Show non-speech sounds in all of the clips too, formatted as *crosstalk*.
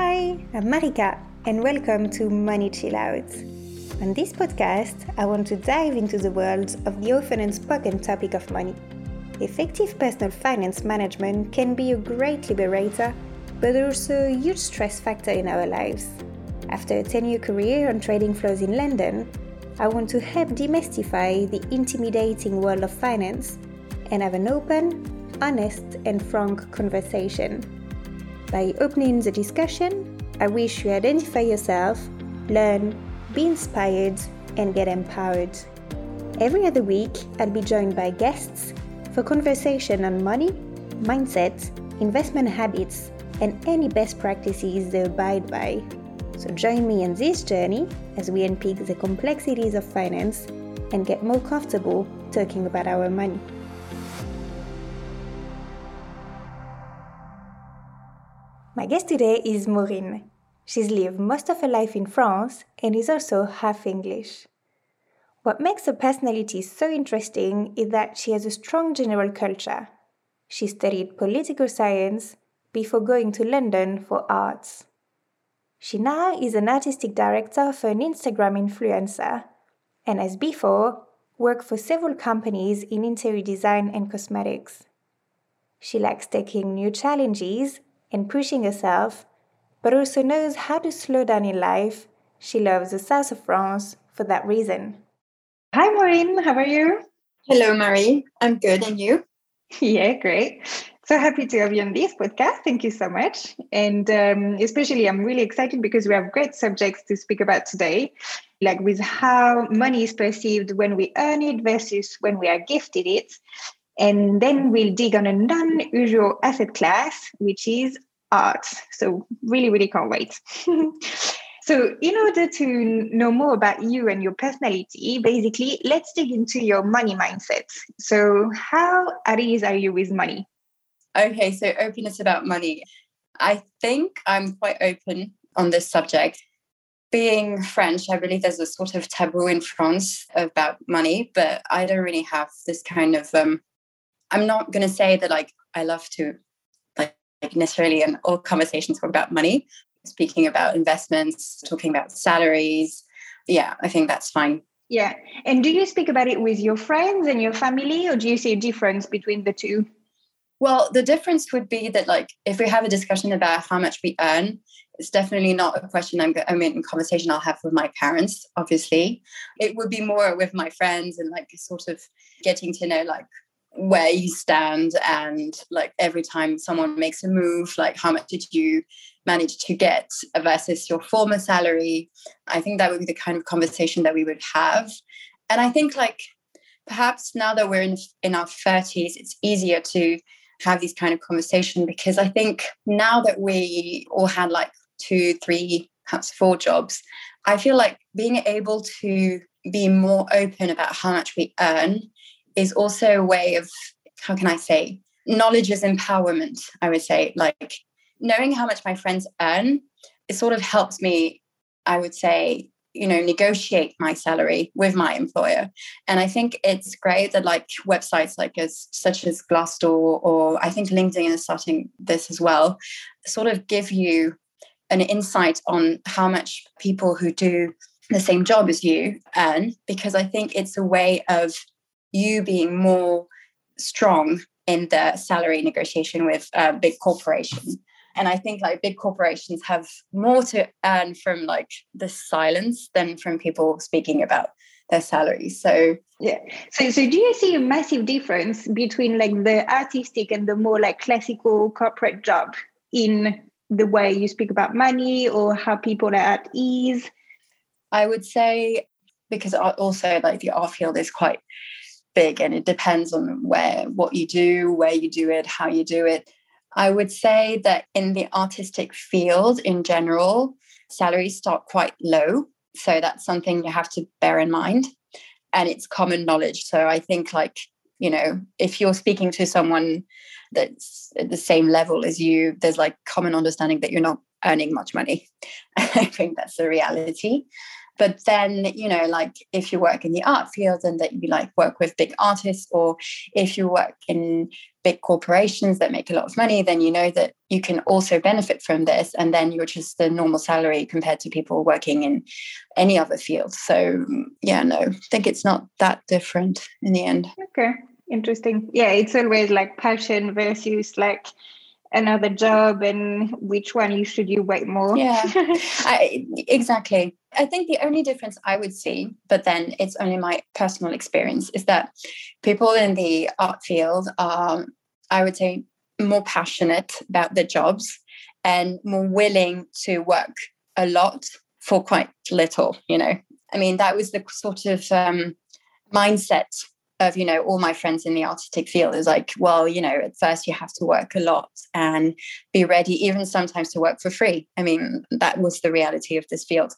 Hi, I'm Marika, and welcome to Money Chill Out. On this podcast, I want to dive into the world of the often unspoken topic of money. Effective personal finance management can be a great liberator, but also a huge stress factor in our lives. After a 10 year career on trading floors in London, I want to help demystify the intimidating world of finance and have an open, honest, and frank conversation. By opening the discussion, I wish you identify yourself, learn, be inspired, and get empowered. Every other week, I'll be joined by guests for conversation on money, mindset, investment habits, and any best practices they abide by. So join me on this journey as we unpick the complexities of finance and get more comfortable talking about our money. My guest today is Maureen. She's lived most of her life in France and is also half English. What makes her personality so interesting is that she has a strong general culture. She studied political science before going to London for arts. She now is an artistic director for an Instagram influencer and, as before, worked for several companies in interior design and cosmetics. She likes taking new challenges and pushing herself but also knows how to slow down in life. She loves the south of France for that reason. Hi, Maureen. How are you? Hello, Marie. I'm good. And you? *laughs* Yeah, great. So happy to have you on this podcast. Thank you so much. And um, especially, I'm really excited because we have great subjects to speak about today, like with how money is perceived when we earn it versus when we are gifted it. And then we'll dig on a non usual asset class, which is art. So, really, really can't wait. *laughs* so, in order to know more about you and your personality, basically, let's dig into your money mindset. So, how at ease are you with money? Okay, so openness about money. I think I'm quite open on this subject. Being French, I believe there's a sort of taboo in France about money, but I don't really have this kind of. Um, I'm not going to say that like I love to like necessarily in all conversations talk about money, speaking about investments, talking about salaries. Yeah, I think that's fine. Yeah. And do you speak about it with your friends and your family, or do you see a difference between the two? Well, the difference would be that, like, if we have a discussion about how much we earn, it's definitely not a question I'm, I mean, conversation I'll have with my parents, obviously. It would be more with my friends and, like, sort of getting to know, like, where you stand and like every time someone makes a move like how much did you manage to get versus your former salary? I think that would be the kind of conversation that we would have. And i think like perhaps now that we're in in our 30s it's easier to have these kind of conversation because i think now that we all had like two three perhaps four jobs i feel like being able to be more open about how much we earn is also a way of, how can I say, knowledge is empowerment, I would say. Like knowing how much my friends earn, it sort of helps me, I would say, you know, negotiate my salary with my employer. And I think it's great that like websites like as such as Glassdoor or I think LinkedIn is starting this as well, sort of give you an insight on how much people who do the same job as you earn, because I think it's a way of you being more strong in the salary negotiation with a big corporation. And i think like big corporations have more to earn from like the silence than from people speaking about their salaries. So yeah. So so do you see a massive difference between like the artistic and the more like classical corporate job in the way you speak about money or how people are at ease? I would say because also like the art field is quite big and it depends on where what you do where you do it how you do it. I would say that in the artistic field in general salaries start quite low. So that's something you have to bear in mind. And it's common knowledge. So i think like you know if you're speaking to someone that's at the same level as you there's like common understanding that you're not earning much money. *laughs* I think that's the reality but then you know like if you work in the art field and that you like work with big artists or if you work in big corporations that make a lot of money then you know that you can also benefit from this and then you're just the normal salary compared to people working in any other field. So yeah no i think it's not that different in the end. Okay interesting. Yeah it's always like passion versus like another job and which one you should you wait more? Yeah. *laughs* I, exactly. I think the only difference i would see but then it's only my personal experience is that people in the art field are i would say more passionate about their jobs and more willing to work a lot for quite little you know? I mean that was the sort of um, mindset of you know all my friends in the artistic field is like well you know at first you have to work a lot and be ready even sometimes to work for free. I mean that was the reality of this field.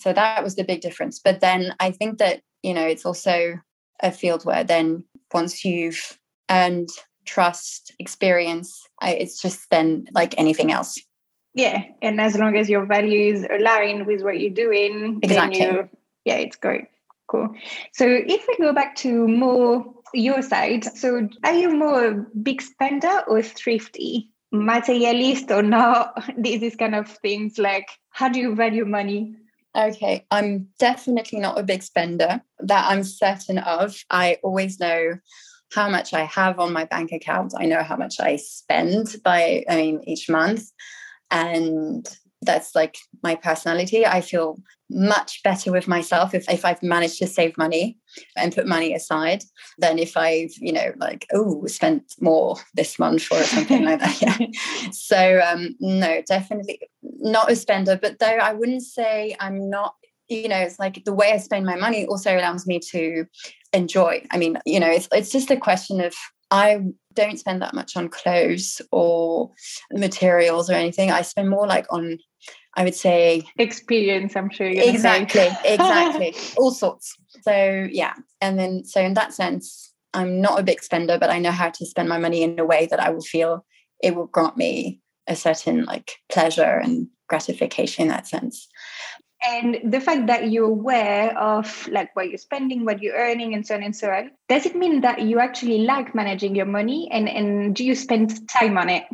So that was the big difference. But then i think that you know it's also a field where then once you've earned trust experience I, it's just then like anything else. Yeah and as long as your values align with what you're doing exactly. then you yeah it's great Cool. So if we go back to more your side, so are you more a big spender or thrifty? Materialist or not? *laughs* These kind of things like how do you value money? Okay, I'm definitely not a big spender. That I'm certain of. I always know how much I have on my bank account. I know how much I spend by I mean each month. And that's like my personality. I feel much better with myself if, if I've managed to save money and put money aside than if I've, you know, like, oh, spent more this month or something like that. Yeah. *laughs* So um no, definitely not a spender. But though I wouldn't say I'm not, you know, it's like the way I spend my money also allows me to enjoy. I mean, you know, it's it's just a question of I don't spend that much on clothes or materials or anything. I spend more like on I would say experience. I'm sure exactly, *laughs* exactly, all sorts. So yeah, and then so in that sense, I'm not a big spender, but I know how to spend my money in a way that I will feel it will grant me a certain like pleasure and gratification in that sense. And the fact that you're aware of like what you're spending, what you're earning, and so on and so on, does it mean that you actually like managing your money and, and do you spend time on it?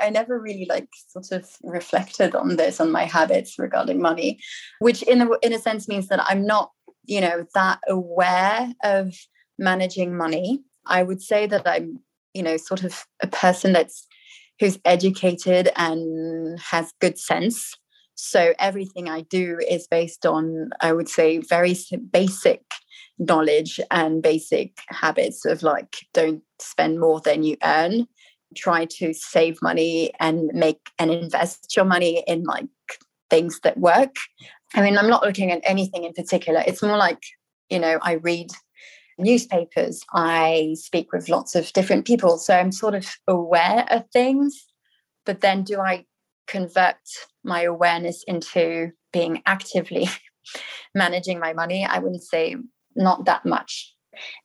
I never really like sort of reflected on this on my habits regarding money, which in a in a sense means that I'm not, you know, that aware of managing money. I would say that I'm, you know, sort of a person that's who's educated and has good sense. So everything I do is based on, I would say, very basic knowledge and basic habits of like don't spend more than you earn try to save money and make and invest your money in like things that work. I mean, I'm not looking at anything in particular. It's more like, you know, I read newspapers, I speak with lots of different people. So I'm sort of aware of things. But then do I convert my awareness into being actively *laughs* managing my money? I wouldn't say not that much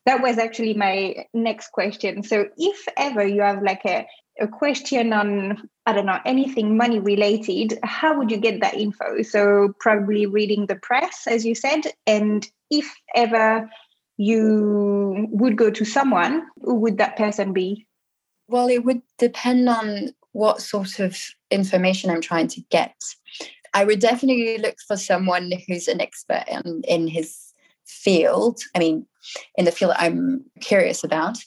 that was actually my next question. So, if ever you have like a, a question on, I don't know, anything money related, how would you get that info? So, probably reading the press, as you said. And if ever you would go to someone, who would that person be? Well, it would depend on what sort of information I'm trying to get. I would definitely look for someone who's an expert in, in his field. I mean, in the field I'm curious about.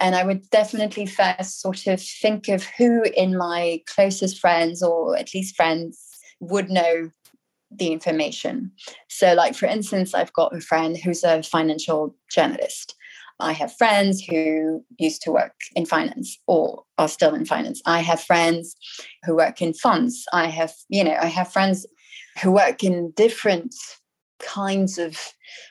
And I would definitely first sort of think of who in my closest friends, or at least friends, would know the information. So, like for instance, I've got a friend who's a financial journalist. I have friends who used to work in finance or are still in finance. I have friends who work in funds. I have, you know, I have friends who work in different kinds of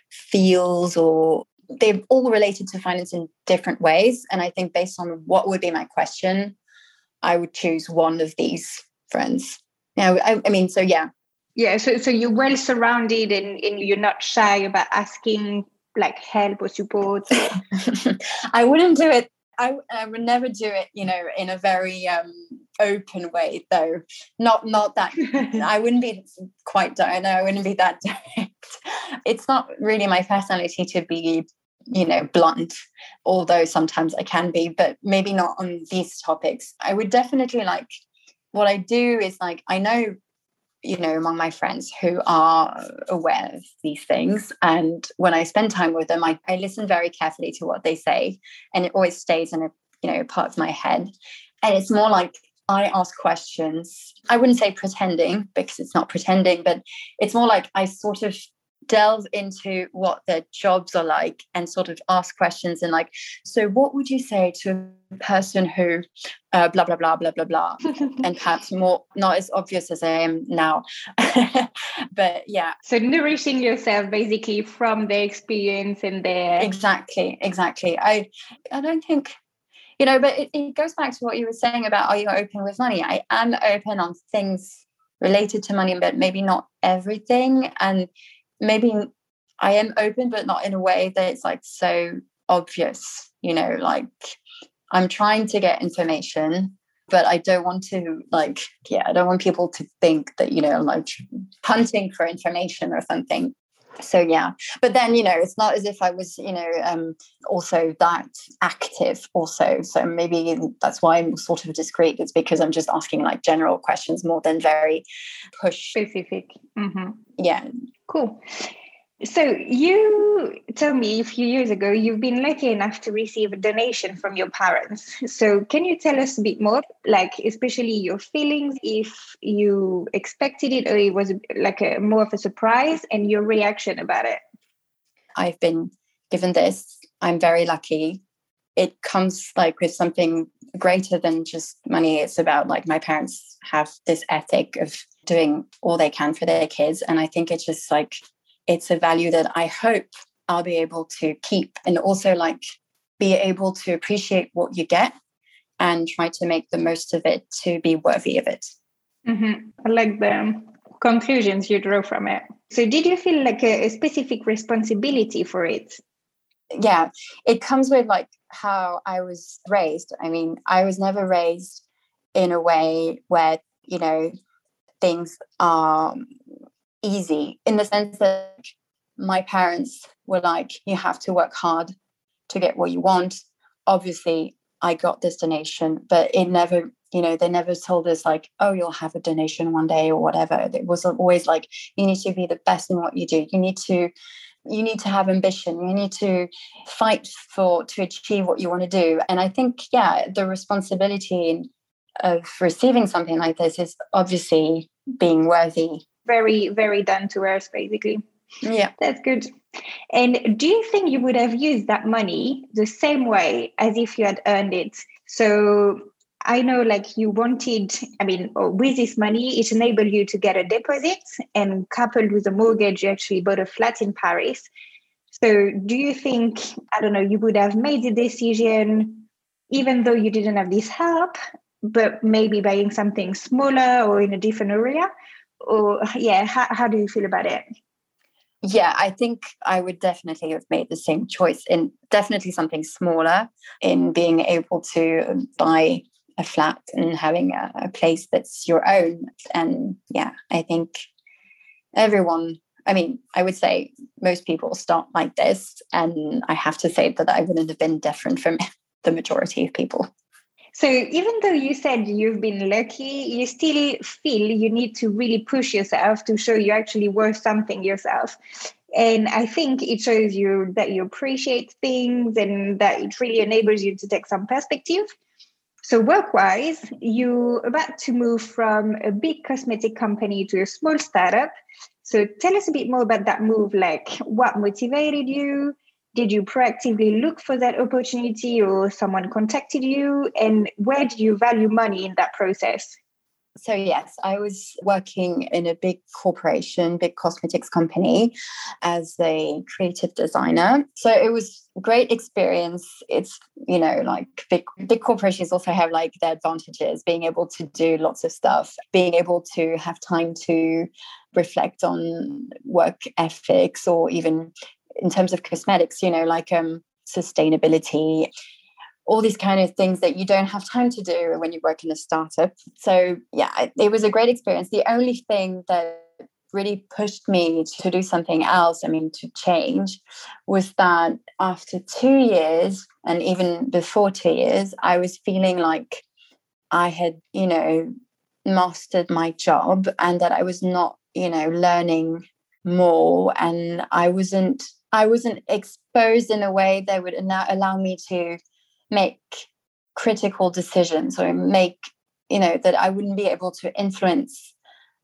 fields or they're all related to finance in different ways. And I think based on what would be my question, I would choose one of these friends. Yeah, I, I mean, so yeah. Yeah, so so you're well surrounded and, and you're not shy about asking like help or support. *laughs* I wouldn't do it. I, I would never do it, you know, in a very um, open way, though. Not not that. *laughs* I wouldn't be quite. I know I wouldn't be that *laughs* direct it's not really my personality to be you know blunt although sometimes i can be but maybe not on these topics i would definitely like what i do is like i know you know among my friends who are aware of these things and when i spend time with them i, I listen very carefully to what they say and it always stays in a you know part of my head and it's more like I ask questions. I wouldn't say pretending because it's not pretending, but it's more like I sort of delve into what their jobs are like and sort of ask questions and like so what would you say to a person who uh, blah blah blah blah blah blah *laughs* and perhaps more not as obvious as i am now. *laughs* But yeah. So nourishing yourself basically from the experience and their exactly exactly. I i don't think you know but it, it goes back to what you were saying about are you open with money? I am open on things related to money but maybe not everything. And maybe I am open, but not in a way that it's like so obvious, you know, like I'm trying to get information, but I don't want to like, yeah, I don't want people to think that, you know, I'm like hunting for information or something. So yeah, but then you know, it's not as if I was, you know, um, also that active. Also, so maybe that's why I'm sort of discreet. It's because I'm just asking like general questions more than very push specific. Mm-hmm. Yeah, Cool. So you told me a few years ago you've been lucky enough to receive a donation from your parents. So can you tell us a bit more, like especially your feelings, if you expected it or it was like a more of a surprise, and your reaction about it? I've been given this. I'm very lucky. It comes like with something greater than just money. It's about like my parents have this ethic of doing all they can for their kids. And I think it's just like, it's a value that I hope I'll be able to keep and also like be able to appreciate what you get and try to make the most of it to be worthy of it. Mm-hmm. I like the conclusions you draw from it. So, did you feel like a, a specific responsibility for it? Yeah, it comes with like how I was raised. I mean, I was never raised in a way where, you know, things are easy in the sense that my parents were like, you have to work hard to get what you want. Obviously, I got this donation, but it never, you know, they never told us like, oh, you'll have a donation one day or whatever. It was always like, you need to be the best in what you do. You need to, you need to have ambition. You need to fight for to achieve what you want to do. And I think, yeah, the responsibility of receiving something like this is obviously being worthy. Very, very down to earth, basically. Yeah. That's good. And do you think you would have used that money the same way as if you had earned it? So I know like you wanted, I mean, with this money, it enabled you to get a deposit and coupled with a mortgage, you actually bought a flat in Paris. So do you think, I don't know, you would have made the decision even though you didn't have this help but maybe buying something smaller or in a different area or yeah how, how do you feel about it yeah i think i would definitely have made the same choice in definitely something smaller in being able to buy a flat and having a, a place that's your own and yeah i think everyone I mean, I would say most people start like this. And I have to say that I wouldn't have been different from *laughs* the majority of people. So even though you said you've been lucky, you still feel you need to really push yourself to show you're actually worth something yourself. And I think it shows you that you appreciate things and that it really enables you to take some perspective. So work-wise, you're about to move from a big cosmetic company to a small startup. So tell us a bit more about that move, like what motivated you, did you proactively look for that opportunity or someone contacted you? And where do you value money in that process? So yes i was working in a big corporation big cosmetics company as a creative designer. So it was great experience. It's you know like big big corporations also have like their advantages being able to do lots of stuff being able to have time to reflect on work ethics or even in terms of cosmetics, you know, like um, sustainability, all these kind of things that you don't have time to do when you work in a startup. So, yeah, it was a great experience. The only thing that really pushed me to do something else, I mean, to change, was that after two years, and even before two years, I was feeling like I had, you know, mastered my job and that I was not, you know, learning more and I wasn't I wasn't exposed in a way that would allow me to make critical decisions or make you know that I wouldn't be able to influence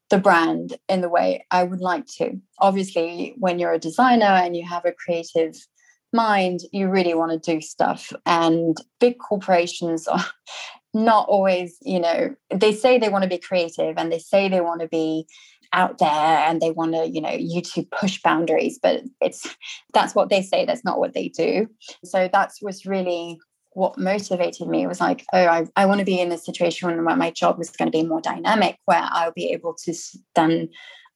the brand in the way I would like to. Obviously, when you're a designer and you have a creative mind, you really want to do stuff. And big corporations are *laughs* not always, you know, they say they want to be creative and they say they want to be out there and they want to you know you to push boundaries but it's that's what they say that's not what they do. So that was really what motivated me was like oh i, I want to be in a situation where my job is going to be more dynamic where i'll be able to stand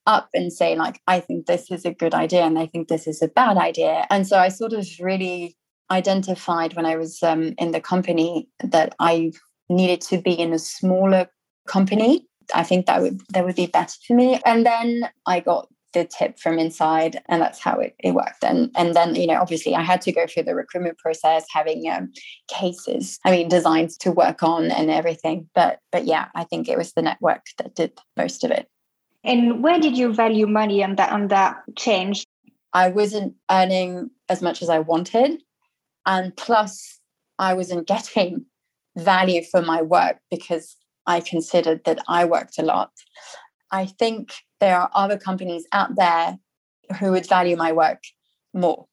up and say like i think this is a good idea and i think this is a bad idea. And so i sort of really identified when i was um, in the company that i needed to be in a smaller company I think that would that would be better for me. And then I got the tip from inside and that's how it, it worked. And and then you know obviously i had to go through the recruitment process having um, cases i mean designs to work on and everything. But but yeah i think it was the network that did most of it. And where did you value money on that on that change? I wasn't earning as much as i wanted. And plus i wasn't getting value for my work because I considered that I worked a lot. I think there are other companies out there who would value my work more.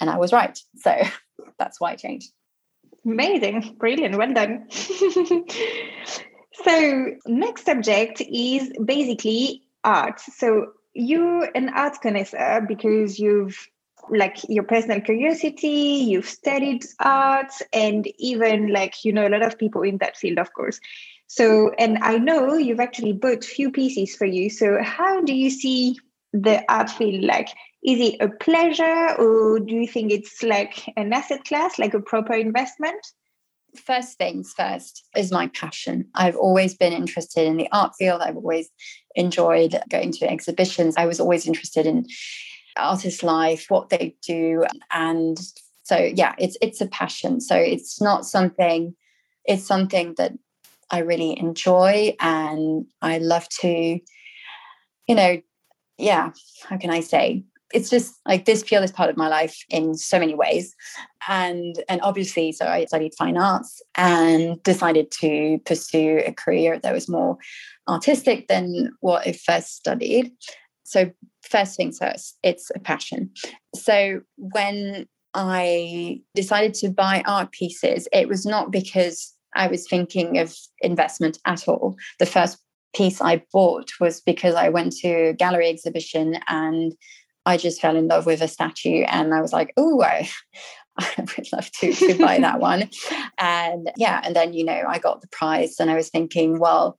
And I was right. So *laughs* that's why I changed. Amazing. Brilliant. Well done. *laughs* so, next subject is basically art. So, you're an art connoisseur because you've like your personal curiosity you've studied art and even like you know a lot of people in that field of course so, and I know you've actually bought few pieces for you. So, how do you see the art field? Like, is it a pleasure, or do you think it's like an asset class, like a proper investment? First things first is my passion. I've always been interested in the art field. I've always enjoyed going to exhibitions. I was always interested in artist life, what they do, and so yeah, it's it's a passion. So it's not something. It's something that I really enjoy and I love to, you know, yeah, how can I say? It's just like this field is part of my life in so many ways. And and obviously, so I studied fine arts and decided to pursue a career that was more artistic than what I first studied. So first things first, it's a passion. So when I decided to buy art pieces, it was not because I was thinking of investment at all. The first piece I bought was because I went to a gallery exhibition and I just fell in love with a statue and I was like, oh, I, *laughs* I would love to, to buy that *laughs* one. And yeah, and then, you know, I got the prize and I was thinking, well,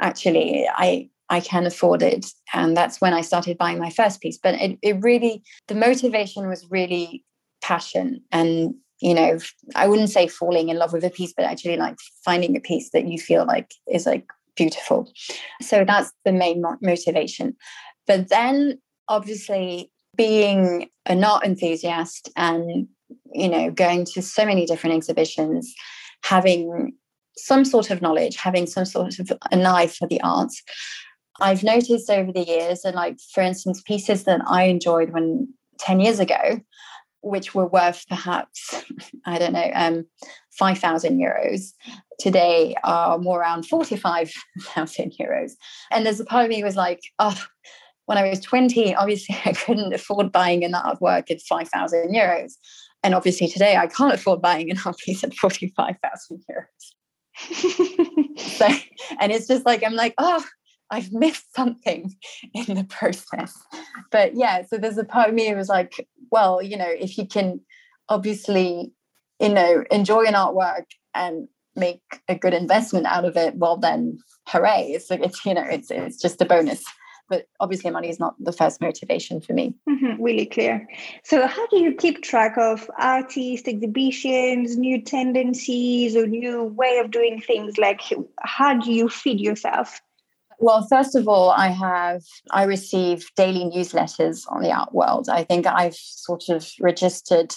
actually, I I can afford it. And that's when I started buying my first piece. But it, it really, the motivation was really passion and you know i wouldn't say falling in love with a piece but actually like finding a piece that you feel like is like beautiful. So that's the main motivation. But then obviously being an art enthusiast and you know going to so many different exhibitions having some sort of knowledge having some sort of an eye for the arts i've noticed over the years and like for instance pieces that i enjoyed when 10 years ago which were worth perhaps, I don't know, um, 5,000 euros, today are more around 45,000 euros. And there's a part of me was like, oh, when I was 20, obviously *laughs* I couldn't afford buying an artwork at 5,000 euros. And obviously today I can't afford buying an art piece at 45,000 euros. so, and it's just like, I'm like, oh, I've missed something in the process. But yeah, so there's a part of me who was like, well, you know, if you can obviously, you know, enjoy an artwork and make a good investment out of it, well then hooray. It's like it's, you know, it's it's just a bonus. But obviously money is not the first motivation for me. Mm-hmm, really clear. So how do you keep track of artists, exhibitions, new tendencies or new way of doing things? Like how do you feed yourself? Well, first of all, I have I receive daily newsletters on the art world. I think I've sort of registered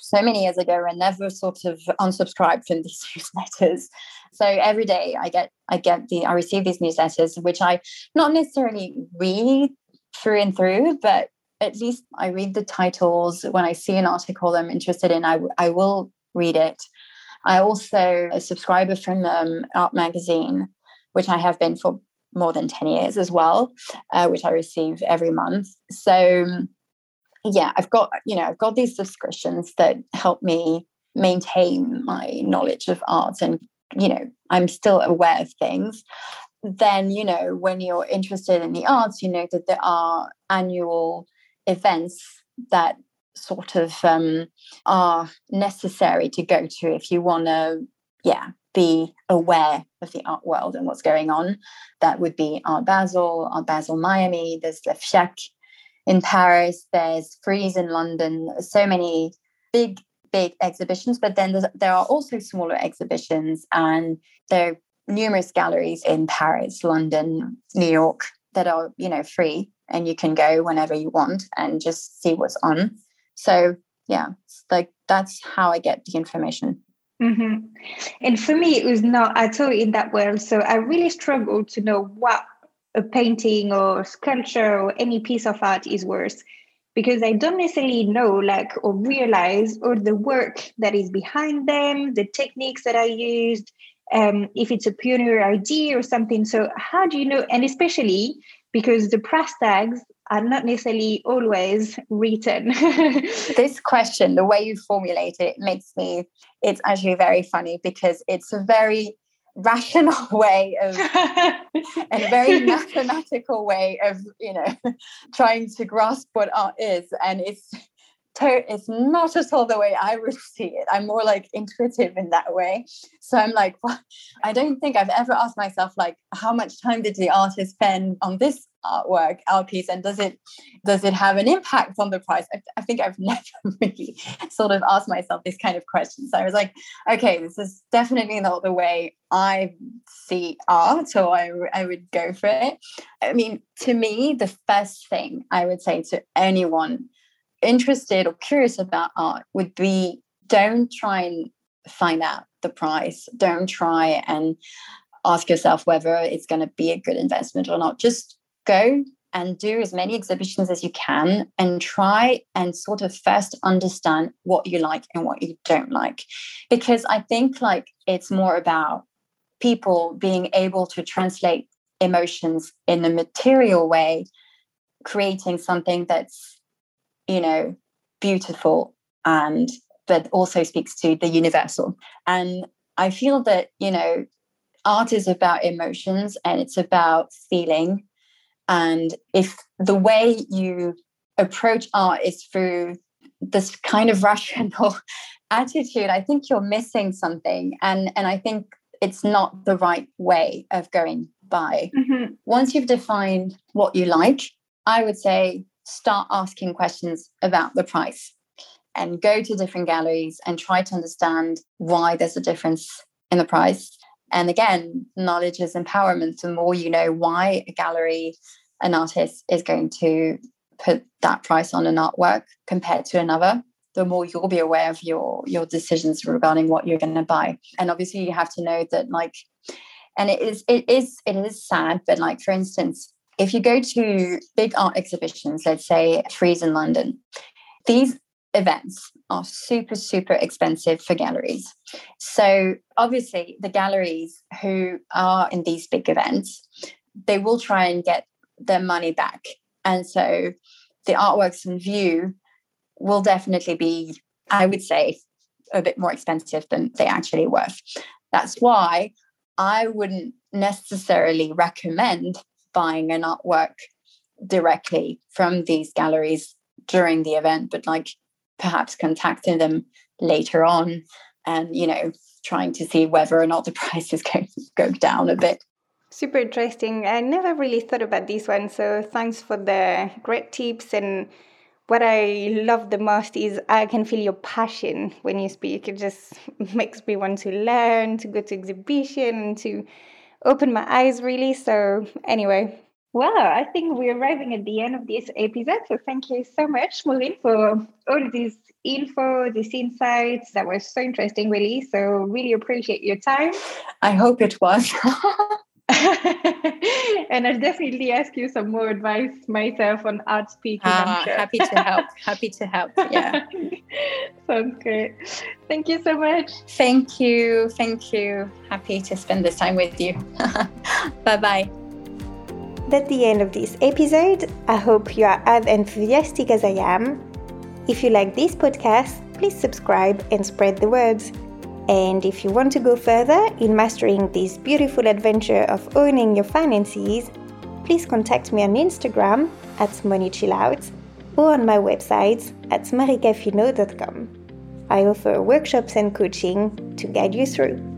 so many years ago and never sort of unsubscribed from *laughs* these newsletters. So every day I get I get the I receive these newsletters, which I not necessarily read through and through, but at least I read the titles. When I see an article I'm interested in, I, I will read it. I also a subscriber from um, Art Magazine, which I have been for more than 10 years as well, uh, which I receive every month. So yeah, I've got, you know, I've got these subscriptions that help me maintain my knowledge of art and, you know, I'm still aware of things. Then, you know, when you're interested in the arts, you know that there are annual events that sort of um, are necessary to go to if you want to, yeah, be aware of the art world and what's going on. That would be Art Basel, Art Basel Miami, there's Le FIAC in Paris, there's Frieze in London, so many big, big exhibitions, but then there are also smaller exhibitions and there are numerous galleries in Paris, London, New York that are, you know, free and you can go whenever you want and just see what's on. So yeah, like that's how I get the information. Mm-hmm. And for me, it was not at all in that world. So I really struggled to know what a painting or sculpture or any piece of art is worth because I don't necessarily know, like, or realize all the work that is behind them, the techniques that I used, um, if it's a pioneer idea or something. So, how do you know? And especially because the price tags are not necessarily always written. *laughs* this question, the way you formulate it, makes me, it's actually very funny because it's a very rational *laughs* way of *laughs* and a very mathematical way of you know trying to grasp what art is and it's it's not at all the way I would *laughs* see it. I'm more like intuitive in that way. So I'm like, well, I don't think I've ever asked myself like, how much time did the artist spend on this artwork, art piece, and does it does it have an impact on the price? I, I think I've *laughs* never really sort of asked myself this kind of question. So I was like, okay, this is definitely not the way I see art, so I I would go for it. I mean, to me, the first thing I would say to anyone interested or curious about art would be don't try and find out the price. Don't try and ask yourself whether it's going to be a good investment or not. Just go and do as many exhibitions as you can and try and sort of first understand what you like and what you don't like. Because I think like it's more about people being able to translate emotions in a material way, creating something that's you know, beautiful and but also speaks to the universal. And I feel that, you know, art is about emotions and it's about feeling. And if the way you approach art is through this kind of *laughs* rational attitude, I think you're missing something. And and I think it's not the right way of going by. Mm-hmm. Once you've defined what you like, I would say start asking questions about the price and go to different galleries and try to understand why there's a difference in the price. And again, knowledge is empowerment. The more you know why a gallery, an artist is going to put that price on an artwork compared to another, the more you'll be aware of your your decisions regarding what you're going to buy. And obviously, you have to know that, like, and it is it is it is sad, but like for instance, if you go to big art exhibitions, let's say Frieze in London, these events are super, super expensive for galleries. So obviously, the galleries who are in these big events, they will try and get their money back. And so the artworks in view will definitely be, I would say, a bit more expensive than they actually worth. That's why I wouldn't necessarily recommend buying an artwork directly from these galleries during the event, but like perhaps contacting them later on and, you know, trying to see whether or not the *laughs* price is going to go down a bit. Super interesting. I never really thought about this one. So thanks for the great tips. And what I love the most is I can feel your passion when you speak. It just *laughs* makes me want to learn, to go to exhibition, to opened my eyes really. So, anyway. Well, I think we're arriving at the end of this episode. So, thank you so much, Maureen, for all this info, these insights. That was so interesting, really. So, really appreciate your time. I hope it was. *laughs* *laughs* and I'll definitely ask you some more advice myself on art speaking. Uh, sure. Happy to help. happy to help. Yeah. *laughs* Sounds great. Thank you so much. Thank you. Thank you. Happy to spend this time with you. *laughs* bye bye. That's the end of this episode. I hope you are as enthusiastic as I am. If you like this podcast, please subscribe and spread the words. And if you want to go further in mastering this beautiful adventure of owning your finances, please contact me on Instagram at moneychillout or on my website at maricafino.com. I offer workshops and coaching to guide you through.